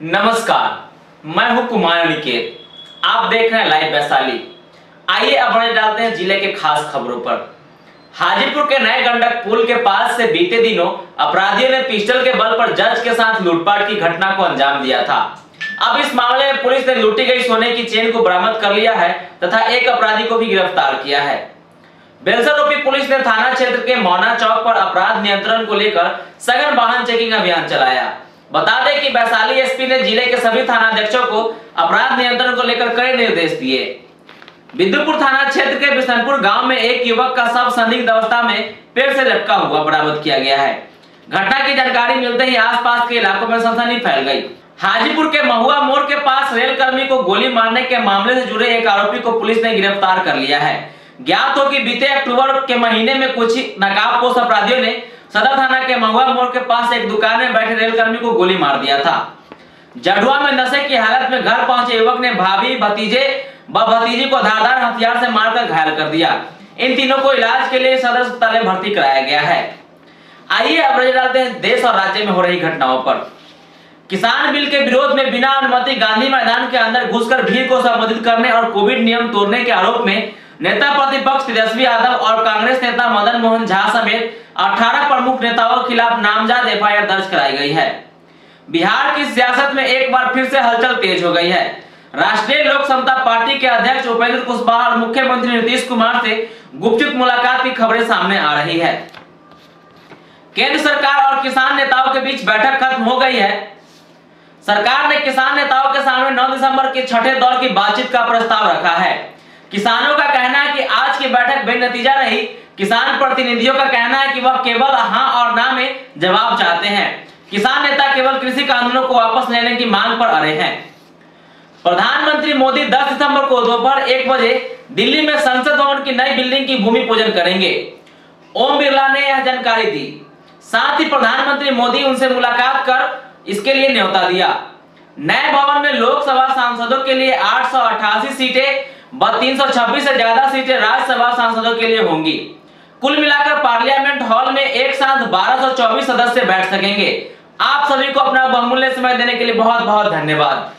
नमस्कार, मैं हूँ कुमार निकेत। आप देख रहे हैं लाइव वैशाली। आइए अब बढ़े डालते हैं ज़िले के खास खबरों पर। हाजीपुर के नए गंडक पुल के पास से बीते दिनों अपराधियों ने पिस्टल के बल पर जज के साथ लूटपाट की घटना को अंजाम दिया था। अब इस मामले में पुलिस ने लूटी गई सोने की चेन को बरामद कर लिया है तथा एक अपराधी को भी गिरफ़्तार किया है। बेलसर रोपी पुलिस ने थाना क्षेत्र के मौना चौक पर अपराध नियंत्रण को लेकर सघन वाहन चेकिंग अभियान चलाया। बता दें कि वैशाली एसपी ने ज़िले के सभी थानाध्यक्षों को अपराध नियंत्रण को लेकर कड़े निर्देश दिए। विद्युपुर थाना क्षेत्र के बिशनपुर गाँव में एक युवक का शव संदिग्ध अवस्था में पेड़ से लटका हुआ बरामद किया गया है। घटना की जानकारी मिलते ही आसपास के इलाकों में सनसनी फैल गई। हाजीपुर के महुआ मोड़ के पास रेल कर्मी को गोली मारने के मामले से जुड़े एक आरोपी को पुलिस ने गिरफ़्तार कर लिया है। ज्ञात हो कि बीते अक्टूबर के महीने में कुछ नकाबपोश अपराधियों ने सदर थाना के महुआ मोड़ के पास एक दुकान में बैठे रेलकर्मी को गोली मार दिया था। जडुआ में नशे की हालत में घर पहुँचे युवक ने भाभी, भतीजे व भतीजी को धारदार हथियार से मारकर घायल कर दिया। इन तीनों को इलाज के लिए सदर अस्पताल में भर्ती कराया गया है। आइए अब नज़र डालते हैं देश और राज्य में हो रही घटनाओं पर। किसान बिल के विरोध में बिना अनुमति गांधी मैदान के अंदर घुसकर भीड़ को संबोधित करने और कोविड नियम तोड़ने के आरोप में नेता प्रतिपक्ष तेजस्वी यादव और कांग्रेस नेता मदन मोहन झा समेत 18 प्रमुख नेताओं के खिलाफ नामजद एफआईआर दर्ज कराई गई है। बिहार की सियासत में एक बार फिर से हलचल तेज हो गई है। राष्ट्रीय लोक समता पार्टी के अध्यक्ष उपेंद्र कुशवाहा और मुख्यमंत्री नीतीश कुमार से गुपचुप मुलाकात की खबरें सामने आ रही है। केंद्र सरकार और किसान नेताओं के बीच बैठक खत्म हो गई है। सरकार ने किसान नेताओं के सामने 9 दिसंबर के छठे दौर की बातचीत का प्रस्ताव रखा है। किसानों का कहना है कि आज की बैठक बेनतीजा रही। किसान प्रतिनिधियों का कहना है कि वह केवल हाँ और ना में जवाब चाहते हैं। किसान नेता केवल कृषि कानूनों को वापस लेने की मांग पर अड़े हैं। प्रधानमंत्री मोदी 10 दिसंबर को दोपहर एक बजे दिल्ली में संसद भवन की नई बिल्डिंग की भूमि पूजन करेंगे। ओम बिरला ने यह जानकारी दी। साथ ही प्रधानमंत्री मोदी उनसे मुलाकात कर इसके लिए न्योता दिया। नए भवन में लोकसभा सांसदों के लिए आठ सौ अट्ठासी सीटें व 326 से ज़्यादा सीटें राज्यसभा सांसदों के लिए होंगी। कुल मिलाकर पार्लियामेंट हॉल में एक साथ 1224 सदस्य बैठ सकेंगे। आप सभी को अपना बहुमूल्य समय देने के लिए बहुत बहुत धन्यवाद।